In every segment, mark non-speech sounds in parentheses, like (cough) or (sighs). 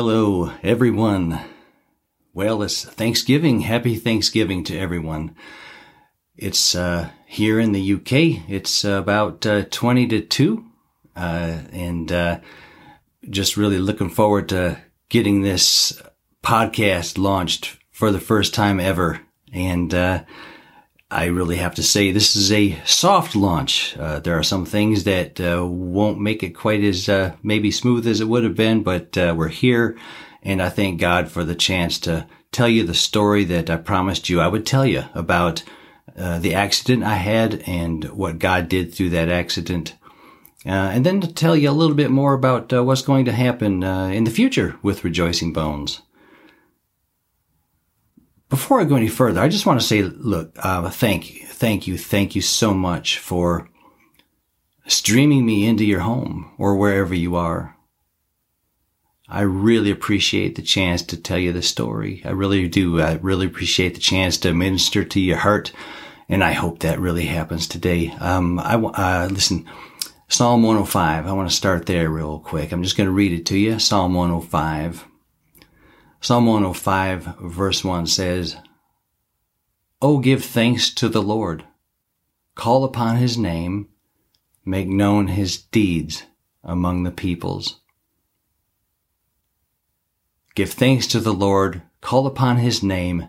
Hello, everyone. Well, it's Thanksgiving. Happy Thanksgiving to everyone. It's uh, here in the UK. It's about uh, 20 to 2. Uh, and uh, just really looking forward to getting this podcast launched for the first time ever. And uh, I really have to say this is a soft launch. Uh, there are some things that uh, won't make it quite as uh, maybe smooth as it would have been, but uh, we're here, and I thank God for the chance to tell you the story that I promised you I would tell you about uh, the accident I had and what God did through that accident. Uh, and then to tell you a little bit more about what's going to happen in the future with Rejoicing Bones before I go any further, I just want to say, look, uh, thank you, thank you, thank you so much for streaming me into your home or wherever you are. I really appreciate the chance to tell you the story. I really do. I really appreciate the chance to minister to your heart. And I hope that really happens today. Um, I, uh, listen, Psalm 105. I want to start there real quick. I'm just going to read it to you. Psalm 105. Psalm 105 verse 1 says, Oh, give thanks to the Lord. Call upon his name. Make known his deeds among the peoples. Give thanks to the Lord. Call upon his name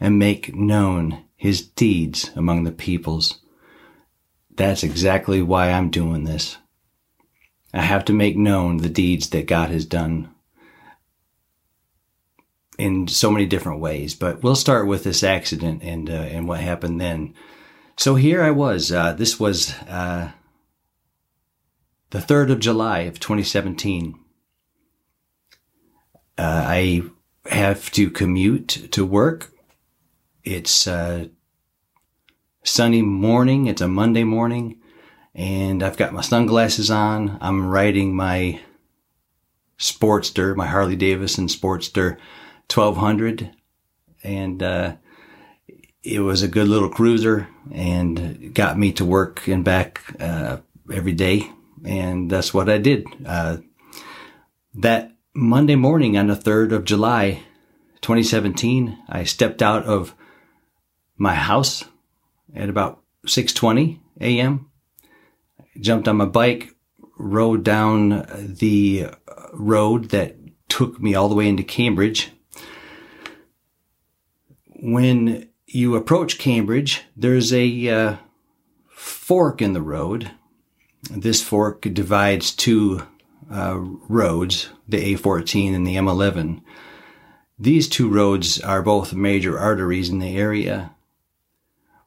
and make known his deeds among the peoples. That's exactly why I'm doing this. I have to make known the deeds that God has done in so many different ways. But we'll start with this accident and uh, and what happened then. So here I was. Uh, this was uh, the third of July of 2017. Uh, I have to commute to work. It's uh, sunny morning. It's a Monday morning, and I've got my sunglasses on. I'm riding my Sportster, my Harley Davidson Sportster 1200 and, uh, it was a good little cruiser and got me to work and back, uh, every day. And that's what I did. Uh, that Monday morning on the 3rd of July, 2017, I stepped out of my house at about 6:20 a.m. Jumped on my bike, rode down the road that took me all the way into Cambridge when you approach Cambridge, there's a uh, fork in the road. This fork divides two uh, roads, the A14 and the M11. These two roads are both major arteries in the area.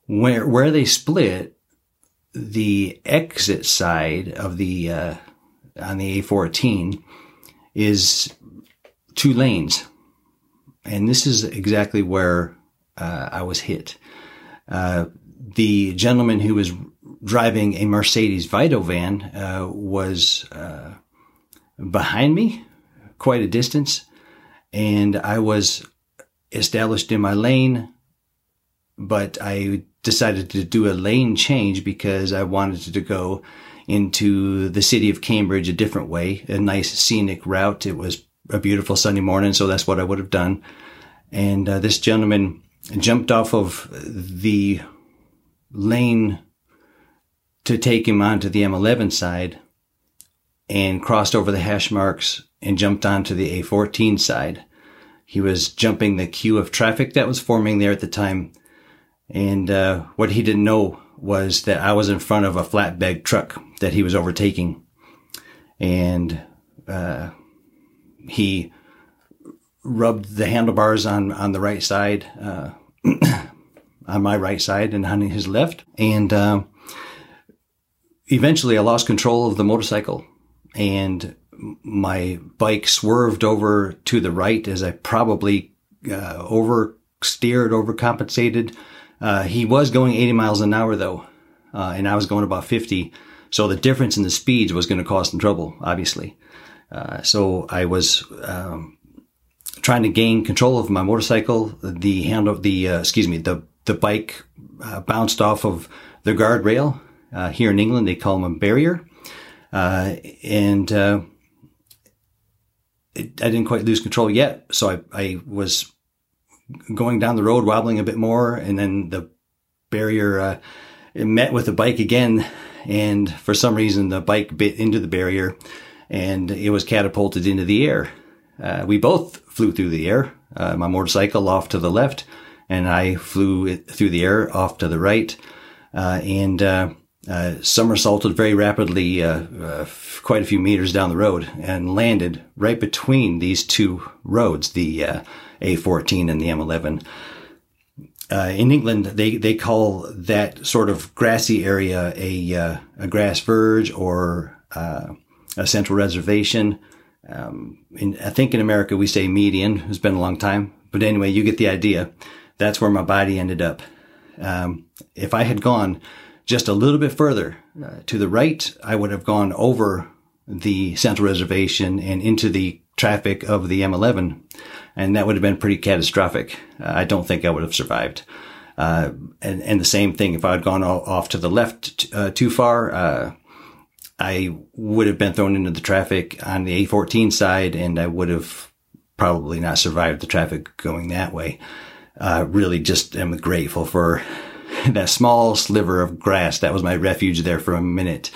Where where they split, the exit side of the uh, on the A14 is two lanes, and this is exactly where uh, I was hit. Uh, the gentleman who was driving a Mercedes Vito van uh, was uh, behind me quite a distance, and I was established in my lane, but I decided to do a lane change because I wanted to go into the city of Cambridge a different way, a nice scenic route. It was a beautiful sunny morning, so that's what I would have done. And uh, this gentleman jumped off of the lane to take him onto the M11 side and crossed over the hash marks and jumped onto the A14 side. He was jumping the queue of traffic that was forming there at the time. And uh, what he didn't know was that I was in front of a flatbed truck that he was overtaking. And uh, he rubbed the handlebars on, on the right side, uh, (clears throat) on my right side and on his left. And, uh, eventually I lost control of the motorcycle and my bike swerved over to the right as I probably, uh, oversteered, overcompensated. Uh, he was going 80 miles an hour though, uh, and I was going about 50. So the difference in the speeds was going to cause some trouble, obviously. Uh, so I was, um, trying to gain control of my motorcycle. The handle, the uh, excuse me, the the bike uh, bounced off of the guardrail. Uh, here in England, they call them a barrier, uh, and uh, it, I didn't quite lose control yet. So I, I was going down the road, wobbling a bit more, and then the barrier uh, met with the bike again. And for some reason, the bike bit into the barrier, and it was catapulted into the air. Uh, we both flew through the air. Uh, my motorcycle off to the left, and I flew through the air off to the right, uh, and uh, uh, somersaulted very rapidly, quite a few meters down the road, and landed right between these two roads, the A14 and the M11. Uh, in England, they, they call that sort of grassy area a, uh, a grass verge or uh, a central reservation. Um, in, I think in America we say median. It's been a long time, but anyway, you get the idea. That's where my body ended up. Um, if I had gone just a little bit further uh, to the right, I would have gone over the central reservation and into the traffic of the M11, and that would have been pretty catastrophic. Uh, I don't think I would have survived. Uh, and, and the same thing if I had gone off to the left uh, too far, uh, I would have been thrown into the traffic on the A14 side, and I would have probably not survived the traffic going that way. Uh, really, just am grateful for (laughs) that small sliver of grass that was my refuge there for a minute.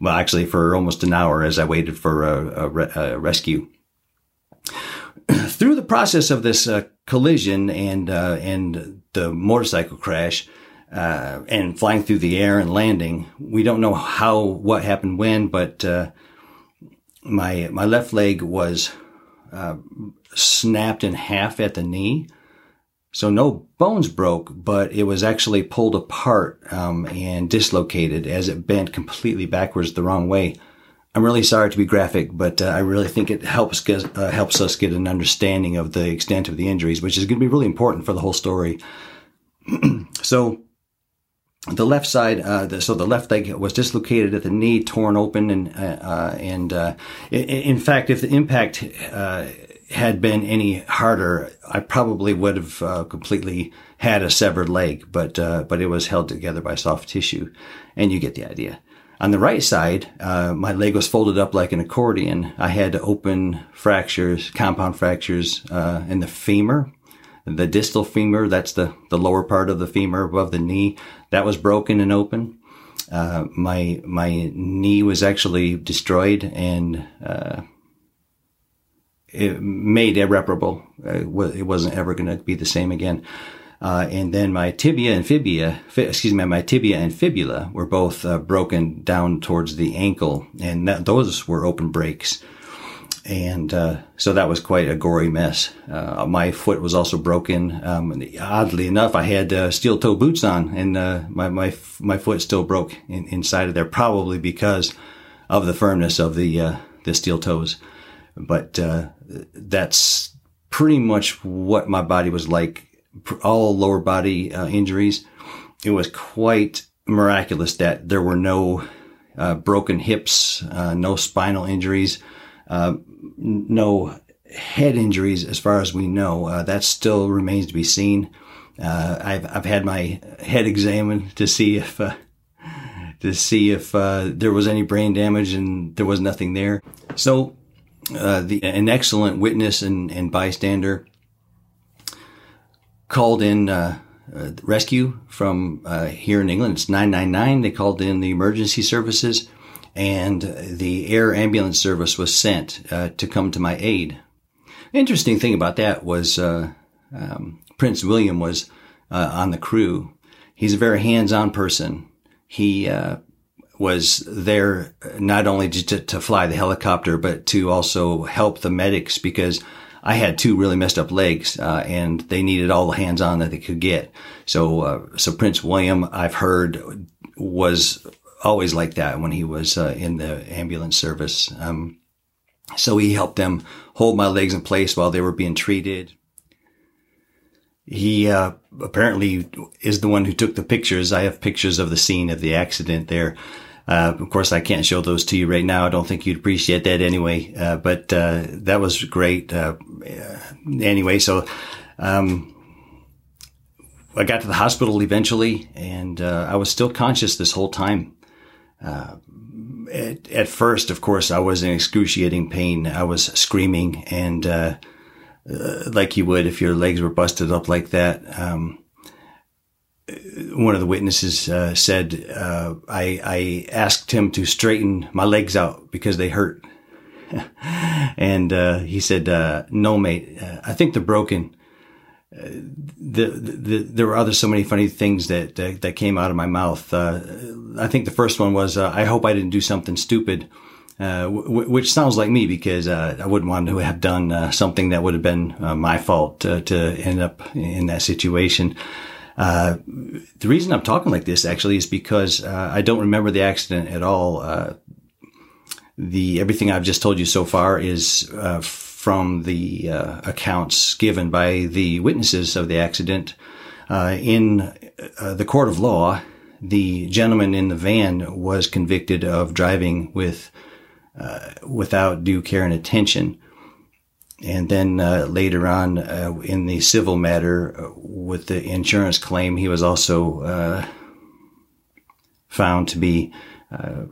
Well, actually, for almost an hour as I waited for a, a, a rescue. (clears throat) Through the process of this uh, collision and uh, and the motorcycle crash, uh, and flying through the air and landing. We don't know how, what happened when, but, uh, my, my left leg was, uh, snapped in half at the knee. So no bones broke, but it was actually pulled apart, um, and dislocated as it bent completely backwards the wrong way. I'm really sorry to be graphic, but uh, I really think it helps get, uh, helps us get an understanding of the extent of the injuries, which is going to be really important for the whole story. (clears throat) so the left side, uh, the, so the left leg was dislocated at the knee, torn open, and uh, uh and uh, in, fact, if the impact uh, had been any harder, I probably would have uh, completely had a severed leg. But but it was held together by soft tissue, and you get the idea. On the right side, my leg was folded up like an accordion. I had open fractures, compound fractures in the femur the distal femur, that's the, the lower part of the femur above the knee, that was broken and open. Uh, my, my knee was actually destroyed and, uh, it made irreparable. Uh, it wasn't ever going to be the same again. Uh, and then my tibia and fibula, excuse me, my tibia and fibula were both uh, broken down towards the ankle, and that, those were open breaks and uh, so that was quite a gory mess. Uh, my foot was also broken. Um, oddly enough, I had uh, steel toe boots on, and uh, my my my foot still broke in, inside of there, probably because of the firmness of the uh, the steel toes. But uh, that's pretty much what my body was like. All lower body injuries. It was quite miraculous that there were no broken hips, no spinal injuries. Uh, no head injuries as far as we know. Uh, that still remains to be seen. Uh, I've, I've had my head examined to see if, uh, to see if, uh, there was any brain damage and there was nothing there. So, uh, the, an excellent witness and, and bystander called in, uh, rescue from, here in England. It's 999. They called in the emergency services and the air ambulance service was sent uh, to come to my aid. Interesting thing about that was uh, um, Prince William was uh, on the crew. He's a very hands-on person. He uh, was there not only to, to fly the helicopter, but to also help the medics because I had two really messed up legs, uh, and they needed all the hands on that they could get. So, uh, so Prince William, I've heard, was always like that when he was uh, in the ambulance service. Um, so he helped them hold my legs in place while they were being treated. He uh, apparently is the one who took the pictures. I have pictures of the scene of the accident there. Uh, of course, I can't show those to you right now. I don't think you'd appreciate that anyway. Uh, but uh, that was great. Uh, anyway, so um, I got to the hospital eventually, and uh, I was still conscious this whole time. Uh, at, at, first, of course, I was in excruciating pain. I was screaming and, uh, uh, like you would if your legs were busted up like that. Um, one of the witnesses uh, said uh, I, I, asked him to straighten my legs out because they hurt, (laughs) and uh, he said, uh, "No, mate, uh, I think they're broken." Uh, the, the, there were other so many funny things that that came out of my mouth. I think the first one was, "I hope I didn't do something stupid." Uh, w- which sounds like me because uh, I wouldn't want to have done uh, something that would have been my fault to end up in that situation. Uh, the reason I'm talking like this actually is because uh, I don't remember the accident at all. Uh, the everything I've just told you so far is uh, from the uh, accounts given by the witnesses of the accident. in the court of law, the gentleman in the van was convicted of driving with without due care and attention. And then uh, later on uh, in the civil matter uh, with the insurance claim, he was also uh, found to be uh,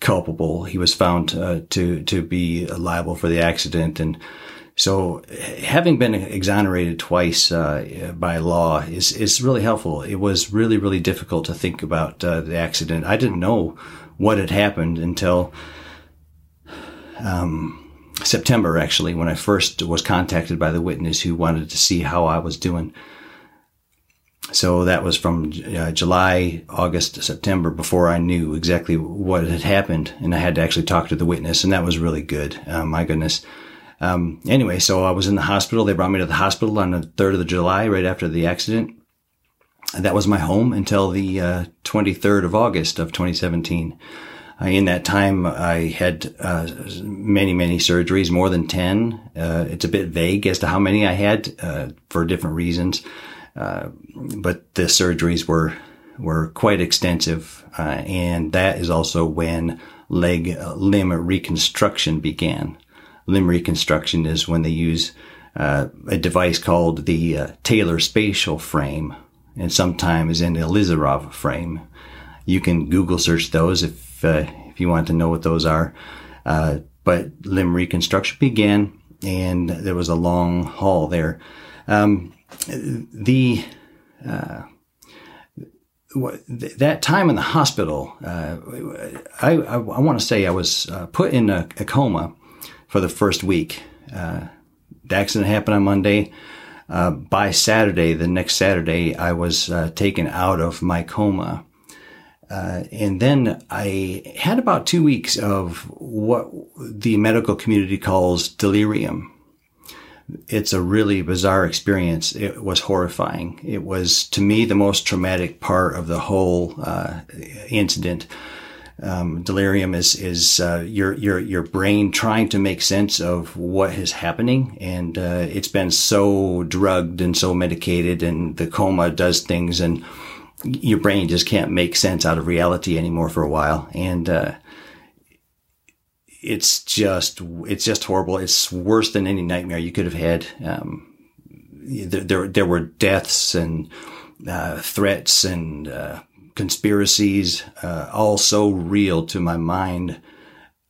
culpable. He was found uh, to to be liable for the accident, and so having been exonerated twice by law is is really helpful. It was really really difficult to think about the accident. I didn't know what had happened until. Um, September, actually, when I first was contacted by the witness who wanted to see how I was doing. So that was from uh, July, August, September before I knew exactly what had happened. And I had to actually talk to the witness, and that was really good. Uh, my goodness. Um, anyway, so I was in the hospital. They brought me to the hospital on the 3rd of July, right after the accident. That was my home until the uh, 23rd of August of 2017. Uh, in that time, I had uh, many, many surgeries, more than 10. Uh, it's a bit vague as to how many I had for different reasons. Uh, but the surgeries were, were quite extensive. Uh, and that is also when leg limb reconstruction began. Limb reconstruction is when they use a device called the Taylor spatial frame and sometimes an Elizarov frame. You can Google search those if if uh, you want to know what those are. Uh, but limb reconstruction began, and there was a long haul there. Um, the uh, that time in the hospital, uh, I, I, I want to say I was uh, put in a, a, coma for the first week. Uh, the accident happened on Monday. by Saturday, the next Saturday, I was taken out of my coma. Uh, and then I had about two weeks of what the medical community calls delirium. It's a really bizarre experience. It was horrifying. It was, to me, the most traumatic part of the whole uh, incident. Um, delirium is is uh, your your your brain trying to make sense of what is happening, and uh, it's been so drugged and so medicated, and the coma does things and your brain just can't make sense out of reality anymore for a while. And, uh, it's just, it's just horrible. It's worse than any nightmare you could have had. Um, there, there, there, were deaths and, uh, threats and, uh, conspiracies, uh, all so real to my mind.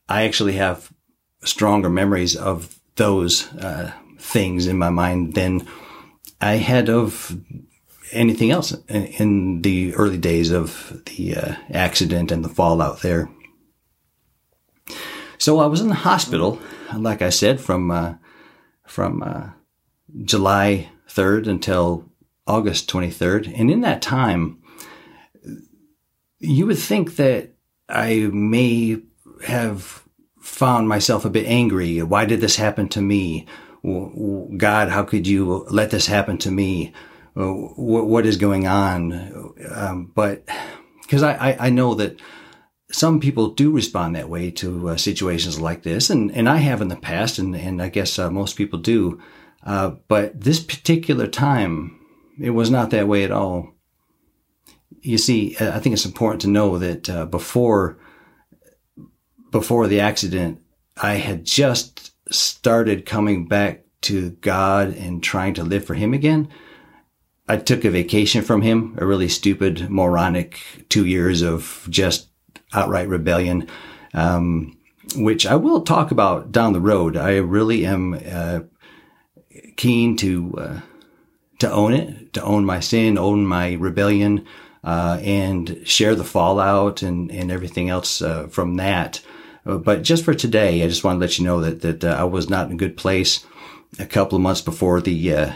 I actually have stronger memories of those, uh, things in my mind than I had of anything else in, in the early days of the uh, accident and the fallout there. So I was in the hospital, like I said, from uh, from uh, July 3rd until August 23rd, and in that time, you would think that I may have found myself a bit angry. Why did this happen to me? God, how could you let this happen to me? what, is going on. Um, but because I, I, I, know that some people do respond that way to uh, situations like this, and, and I have in the past, and, and I guess uh, most people do. Uh, but this particular time, it was not that way at all. You see, I think it's important to know that uh, before before the accident, I had just started coming back to God and trying to live for Him again. I took a vacation from him, a really stupid, moronic two years of just outright rebellion. um, which I will talk about down the road. I really am uh, keen to uh, to own it, to own my sin, own my rebellion, uh, and share the fallout and and everything else uh, from that. Uh, but just for today, I just want to let you know that that uh, I was not in a good place. A couple of months before the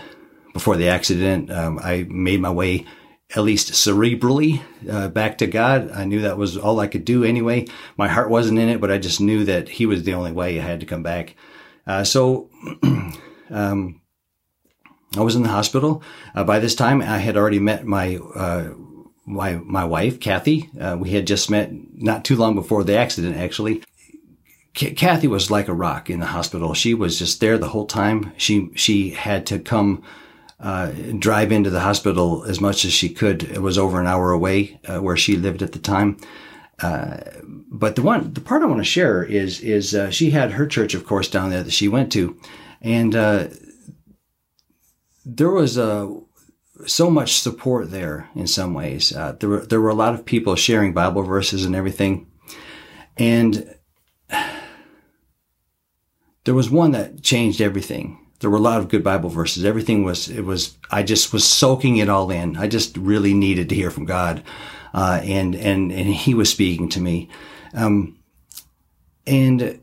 before the accident, um, I made my way at least cerebrally uh, back to God. I knew that was all I could do anyway. My heart wasn't in it, but I just knew that He was the only way I had to come back. Uh, so, (clears throat) um, I was in the hospital. Uh, by this time, I had already met my uh, my my wife, Kathy. Uh, we had just met not too long before the accident, actually. Kathy was like a rock in the hospital. She was just there the whole time. She she had to come uh, drive into the hospital as much as she could. It was over an hour away uh, where she lived at the time. Uh, but the one, the part I want to share is is uh, she had her church, of course, down there that she went to, and uh, there was a so much support there in some ways. there were there were a lot of people sharing Bible verses and everything, and (sighs) there was one that changed everything there were a lot of good Bible verses. Everything was, it was, I just was soaking it all in. I just really needed to hear from God. Uh, and, and, and he was speaking to me. Um, and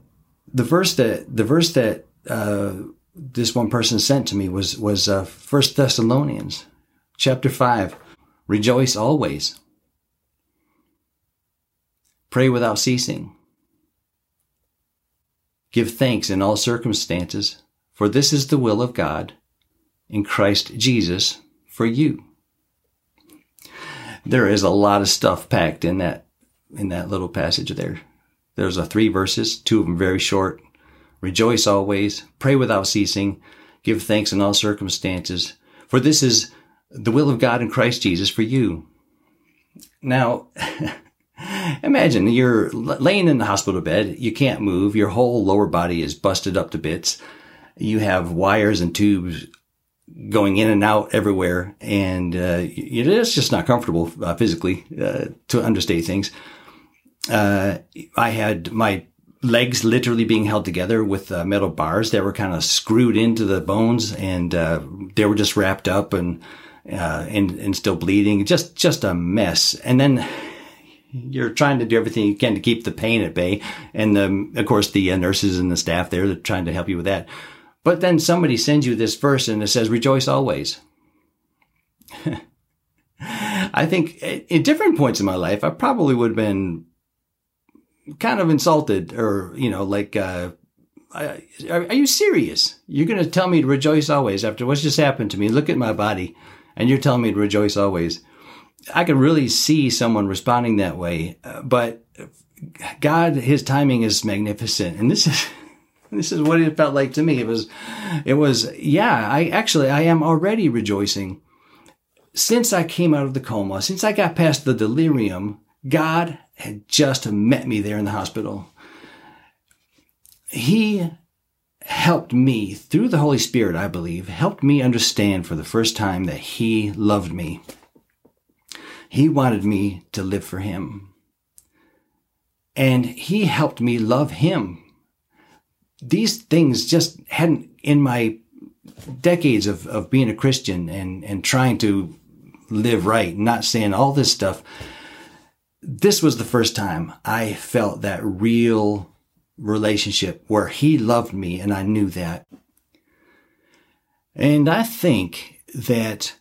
the verse that, the verse that, uh, this one person sent to me was, was, uh, First Thessalonians chapter five. Rejoice always. Pray without ceasing. Give thanks in all circumstances for this is the will of God in Christ Jesus for you. There is a lot of stuff packed in that, in that little passage there. There's a three verses, two of them very short. Rejoice always, pray without ceasing, give thanks in all circumstances, for this is the will of God in Christ Jesus for you. Now, (laughs) imagine you're laying in the hospital bed, you can't move, your whole lower body is busted up to bits you have wires and tubes going in and out everywhere, and uh, it's just not comfortable uh, physically uh, to understate things. Uh, I had my legs literally being held together with uh, metal bars that were kind of screwed into the bones, and uh, they were just wrapped up and and and still bleeding. Just just a mess. And then you're trying to do everything you can to keep the pain at bay, and the, of course the nurses and the staff there are trying to help you with that. But then somebody sends you this verse and it says, rejoice always. (laughs) I think at different points in my life, I probably would have been kind of insulted or, you know, like, uh, are, are you serious? You're going to tell me to rejoice always after what's just happened to me? Look at my body and you're telling me to rejoice always. I could really see someone responding that way, uh, but God, his timing is magnificent. And this is, (laughs) this is what it felt like to me. It was, it was, yeah, I actually, I am already rejoicing. Since I came out of the coma, since I got past the delirium, God had just met me there in the hospital. He helped me through the Holy Spirit, I believe, helped me understand for the first time that He loved me. He wanted me to live for Him. And He helped me love Him these things just hadn't in my decades of, of being a Christian and, and trying to live right, not saying all this stuff. This was the first time I felt that real relationship where he loved me and I knew that. And I think that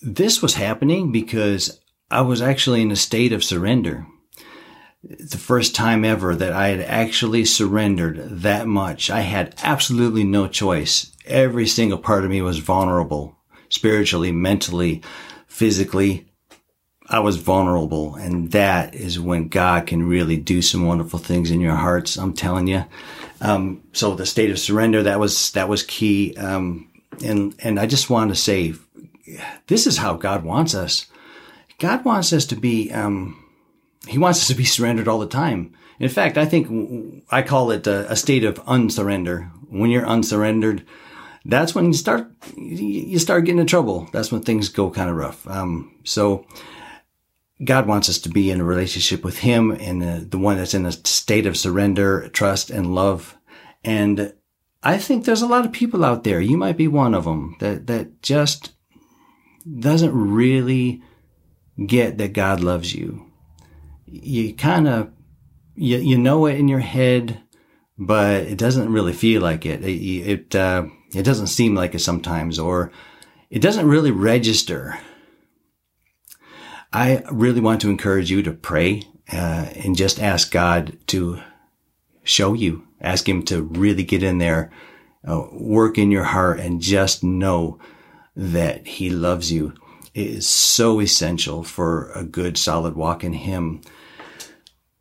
this was happening because I was actually in a state of surrender the first time ever that I had actually surrendered that much. I had absolutely no choice. Every single part of me was vulnerable, spiritually, mentally, physically. I was vulnerable. And that is when God can really do some wonderful things in your hearts. I'm telling you. Um, so the state of surrender, that was, that was key. Um, and, and I just want to say, this is how God wants us. God wants us to be, um, he wants us to be surrendered all the time. In fact, I think I call it a, a state of unsurrender. When you're unsurrendered, that's when you start you start getting in trouble. That's when things go kind of rough. Um, so God wants us to be in a relationship with Him and the, the one that's in a state of surrender, trust, and love. And I think there's a lot of people out there. You might be one of them that, that just doesn't really get that God loves you. You kind of, you, you know it in your head, but it doesn't really feel like it. It, it, uh, it doesn't seem like it sometimes, or it doesn't really register. I really want to encourage you to pray uh, and just ask God to show you, ask Him to really get in there, uh, work in your heart, and just know that He loves you. Is so essential for a good, solid walk in Him.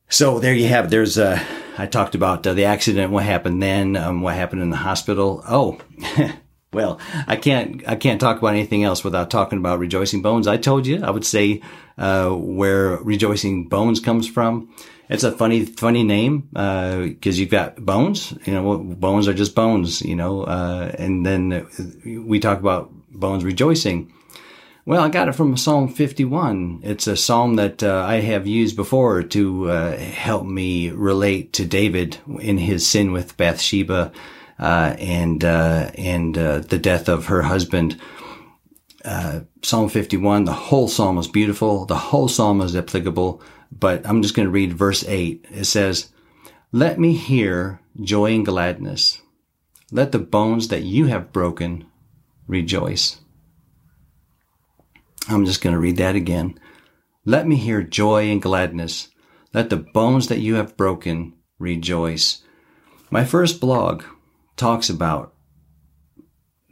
So there you have it. There's uh, I talked about uh, the accident, what happened then, um, what happened in the hospital. Oh. (laughs) Well, I can't I can't talk about anything else without talking about Rejoicing Bones. I told you I would say uh, where Rejoicing Bones comes from. It's a funny funny name because uh, you've got bones. You know, bones are just bones. You know, uh, and then we talk about bones rejoicing. Well, I got it from Psalm 51. It's a psalm that uh, I have used before to uh, help me relate to David in his sin with Bathsheba uh, and uh, and uh, the death of her husband. Uh, psalm 51, the whole psalm is beautiful. The whole psalm is applicable, but I'm just going to read verse 8. It says, Let me hear joy and gladness. Let the bones that you have broken rejoice. I'm just going to read that again. Let me hear joy and gladness. Let the bones that you have broken rejoice. My first blog talks about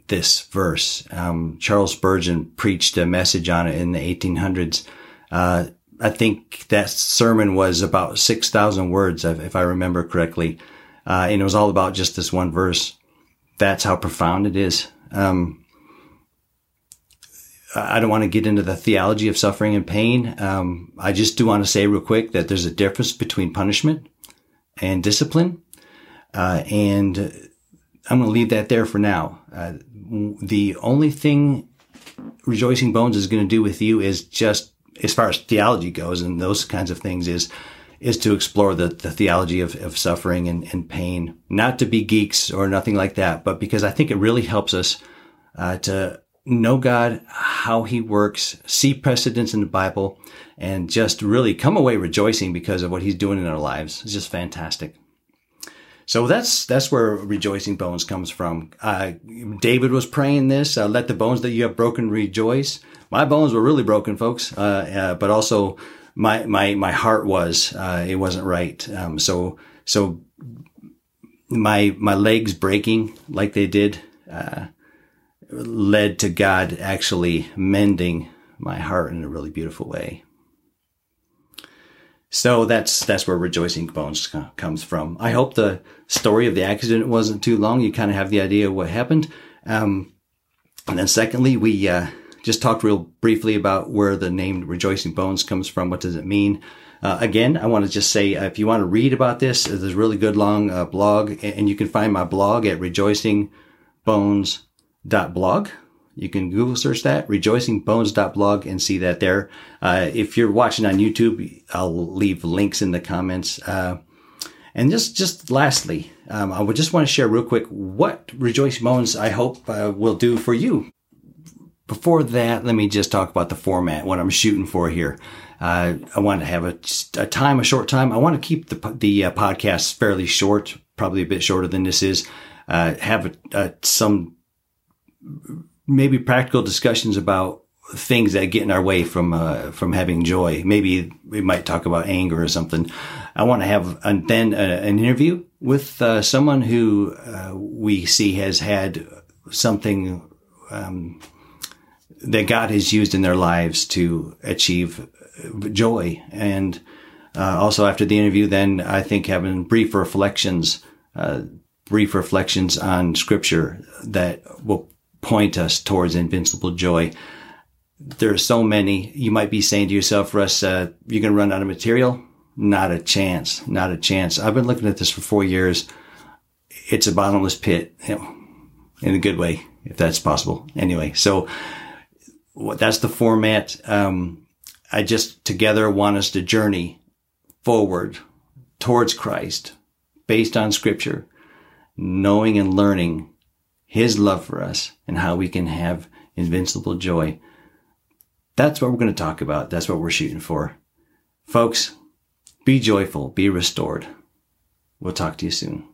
this verse. Um, Charles Spurgeon preached a message on it in the 1800s. Uh, I think that sermon was about 6,000 words, if I remember correctly. Uh, and it was all about just this one verse. That's how profound it is. Um, I don't want to get into the theology of suffering and pain. Um, I just do want to say real quick that there's a difference between punishment and discipline. Uh, and I'm going to leave that there for now. Uh, the only thing Rejoicing Bones is going to do with you is just, as far as theology goes and those kinds of things, is is to explore the, the theology of, of suffering and, and pain. Not to be geeks or nothing like that, but because I think it really helps us uh, to know God, how He works, see precedents in the Bible, and just really come away rejoicing because of what He's doing in our lives. It's just fantastic. So that's that's where rejoicing bones comes from. Uh, David was praying this: uh, "Let the bones that you have broken rejoice." My bones were really broken, folks, uh, uh but also my my my heart was uh, it wasn't right. Um, so so my my legs breaking like they did uh, led to God actually mending my heart in a really beautiful way. So that's that's where rejoicing bones comes from. I hope the story of the accident wasn't too long. You kind of have the idea of what happened. Um, and then secondly, we uh, just talked real briefly about where the name Rejoicing Bones comes from. What does it mean? Uh, again, I want to just say uh, if you want to read about this, there's a really good long uh, blog, and you can find my blog at rejoicingbones.blog. You can Google search that, rejoicingbones.blog, and see that there. Uh, if you're watching on YouTube, I'll leave links in the comments. Uh, and just, just lastly, um, I would just want to share real quick what Rejoicing Bones I hope uh, will do for you. Before that, let me just talk about the format, what I'm shooting for here. Uh, I want to have a, a, time, a short time. I want to keep the the uh, podcast fairly short, probably a bit shorter than this is. Uh, have a, some maybe practical discussions about things that get in our way from uh, from having joy. Maybe we might talk about anger or something. I want to have and then uh, an interview with uh, someone who uh, we see has had something um, that God has used in their lives to achieve joy. And uh, also after the interview, then I think having brief reflections, uh, brief reflections on Scripture that will point us towards invincible joy. There are so many. You might be saying to yourself, Russ, uh, you're going to run out of material. Not a chance. Not a chance. I've been looking at this for four years. It's a bottomless pit, you know, in a good way, if that's possible. Anyway, so that's the format. Um, I just together want us to journey forward towards Christ based on scripture, knowing and learning his love for us and how we can have invincible joy. That's what we're going to talk about. That's what we're shooting for. Folks, be joyful, be restored. We'll talk to you soon.